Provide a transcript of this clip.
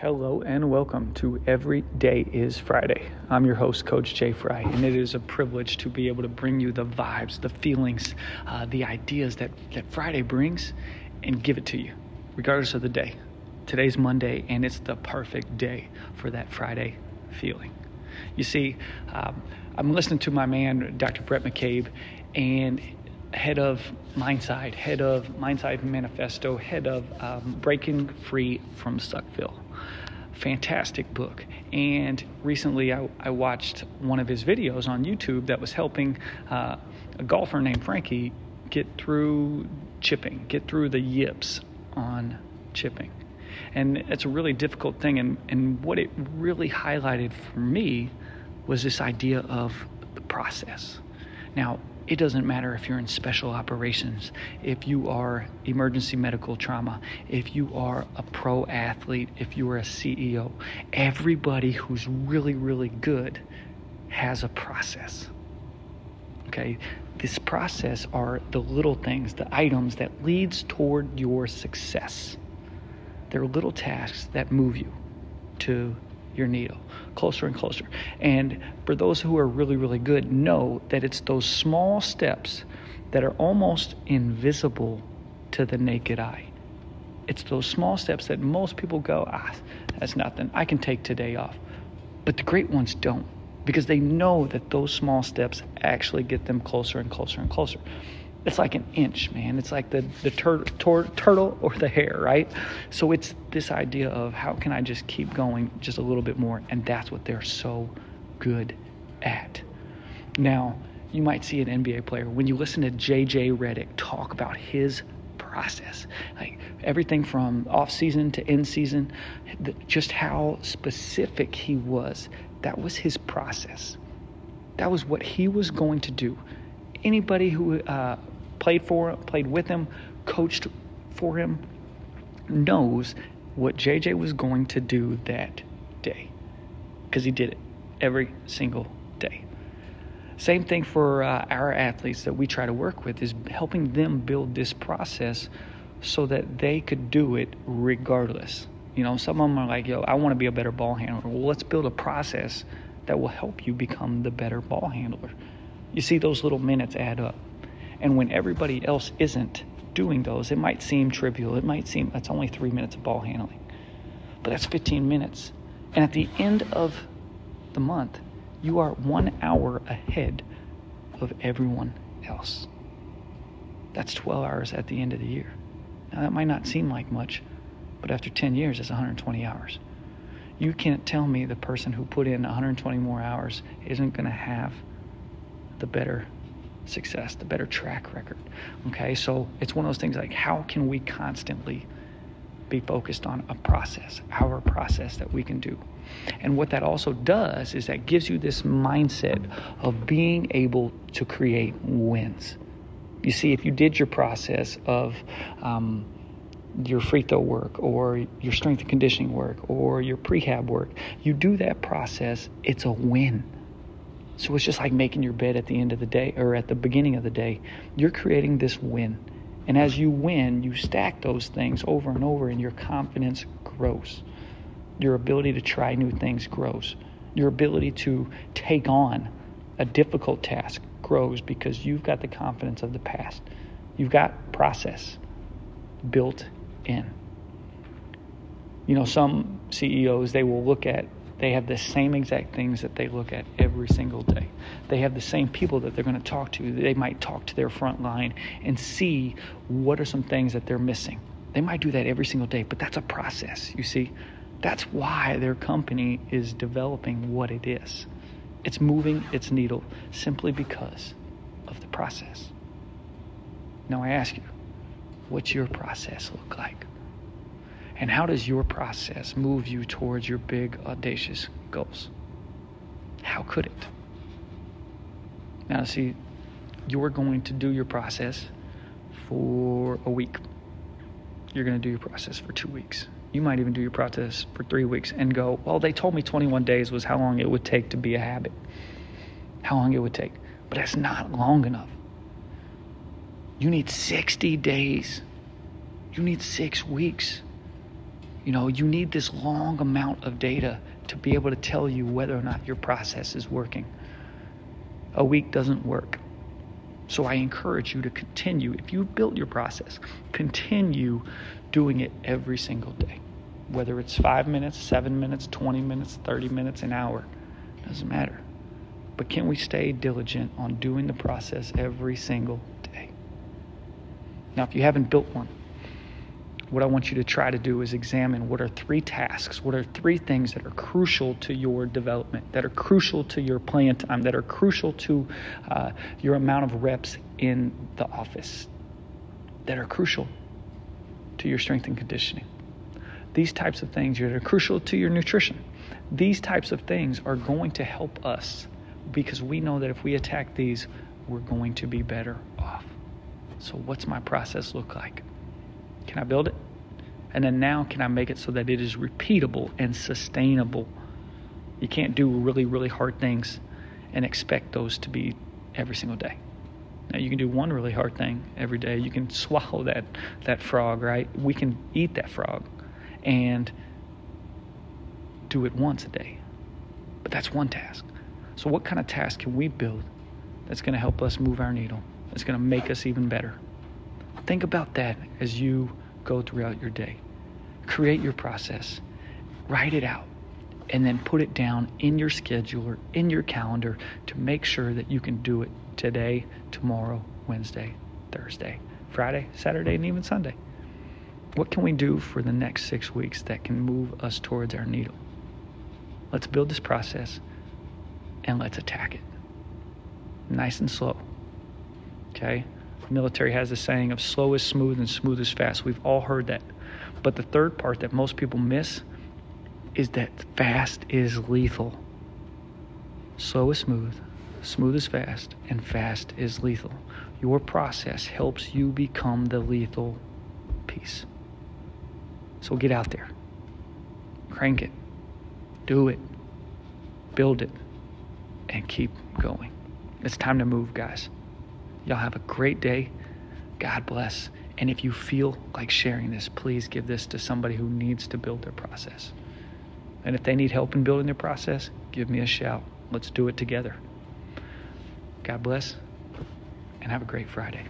Hello and welcome to Every Day is Friday. I'm your host, Coach Jay Fry, and it is a privilege to be able to bring you the vibes, the feelings, uh, the ideas that, that Friday brings and give it to you, regardless of the day. Today's Monday, and it's the perfect day for that Friday feeling. You see, um, I'm listening to my man, Dr. Brett McCabe, and head of Mindside, head of Mindside Manifesto, head of um, Breaking Free from Suckville fantastic book. And recently, I, I, watched one of his videos on YouTube that was helping uh, a golfer named Frankie get through chipping, get through the yips on chipping. And it's a really difficult thing. And, and what it really highlighted for me was this idea of the process. Now, it doesn't matter if you're in special operations, if you are emergency medical trauma, if you are a pro athlete, if you are a CEO. Everybody who's really, really good has a process. Okay? This process are the little things, the items that leads toward your success. They're little tasks that move you to your needle closer and closer. And for those who are really, really good, know that it's those small steps that are almost invisible to the naked eye. It's those small steps that most people go, ah, that's nothing. I can take today off. But the great ones don't because they know that those small steps actually get them closer and closer and closer it's like an inch, man. It's like the the tur- tur- turtle or the hare, right? So it's this idea of how can I just keep going just a little bit more, and that's what they're so good at. Now, you might see an NBA player when you listen to JJ Redick talk about his process, like everything from off season to in season, just how specific he was. That was his process. That was what he was going to do anybody who uh, played for played with him, coached for him, knows what JJ was going to do that day because he did it every single day. Same thing for uh, our athletes that we try to work with is helping them build this process so that they could do it regardless. You know, some of them are like, yo, I want to be a better ball handler. Well, let's build a process that will help you become the better ball handler. You see, those little minutes add up. And when everybody else isn't doing those, it might seem trivial. It might seem that's only three minutes of ball handling, but that's 15 minutes. And at the end of the month, you are one hour ahead of everyone else. That's 12 hours at the end of the year. Now, that might not seem like much, but after 10 years, it's 120 hours. You can't tell me the person who put in 120 more hours isn't going to have the better success, the better track record. Okay, so it's one of those things like how can we constantly be focused on a process, our process that we can do. And what that also does is that gives you this mindset of being able to create wins. You see, if you did your process of um, your free throw work or your strength and conditioning work or your prehab work, you do that process, it's a win so it's just like making your bed at the end of the day or at the beginning of the day. You're creating this win. And as you win, you stack those things over and over, and your confidence grows. Your ability to try new things grows. Your ability to take on a difficult task grows because you've got the confidence of the past. You've got process built in. You know, some CEOs, they will look at they have the same exact things that they look at every single day. They have the same people that they're going to talk to. They might talk to their front line and see what are some things that they're missing. They might do that every single day, but that's a process, you see. That's why their company is developing what it is. It's moving its needle simply because of the process. Now I ask you, what's your process look like? And how does your process move you towards your big, audacious goals? How could it? Now, see, you're going to do your process for a week. You're going to do your process for two weeks. You might even do your process for three weeks and go, well, they told me 21 days was how long it would take to be a habit, how long it would take. But that's not long enough. You need 60 days, you need six weeks You know, you need this long amount of data to be able to tell you whether or not your process is working. A week doesn't work. So I encourage you to continue. If you've built your process, continue doing it every single day. Whether it's five minutes, seven minutes, 20 minutes, 30 minutes, an hour, doesn't matter. But can we stay diligent on doing the process every single day? Now, if you haven't built one, what I want you to try to do is examine what are three tasks, what are three things that are crucial to your development, that are crucial to your plan time, that are crucial to uh, your amount of reps in the office, that are crucial to your strength and conditioning. These types of things that are crucial to your nutrition. These types of things are going to help us because we know that if we attack these, we're going to be better off. So, what's my process look like? Can I build it? And then now, can I make it so that it is repeatable and sustainable? You can't do really, really hard things and expect those to be every single day. Now, you can do one really hard thing every day. You can swallow that, that frog, right? We can eat that frog and do it once a day. But that's one task. So, what kind of task can we build that's going to help us move our needle? That's going to make us even better? Think about that as you go throughout your day. Create your process, write it out, and then put it down in your schedule or in your calendar to make sure that you can do it today, tomorrow, Wednesday, Thursday, Friday, Saturday, and even Sunday. What can we do for the next six weeks that can move us towards our needle? Let's build this process and let's attack it. Nice and slow. Okay? The military has a saying of slow is smooth and smooth is fast. We've all heard that. But the third part that most people miss is that fast is lethal. Slow is smooth, smooth is fast, and fast is lethal. Your process helps you become the lethal piece. So get out there, crank it, do it, build it, and keep going. It's time to move, guys. Y'all have a great day. God bless. And if you feel like sharing this, please give this to somebody who needs to build their process. And if they need help in building their process, give me a shout. Let's do it together. God bless and have a great Friday.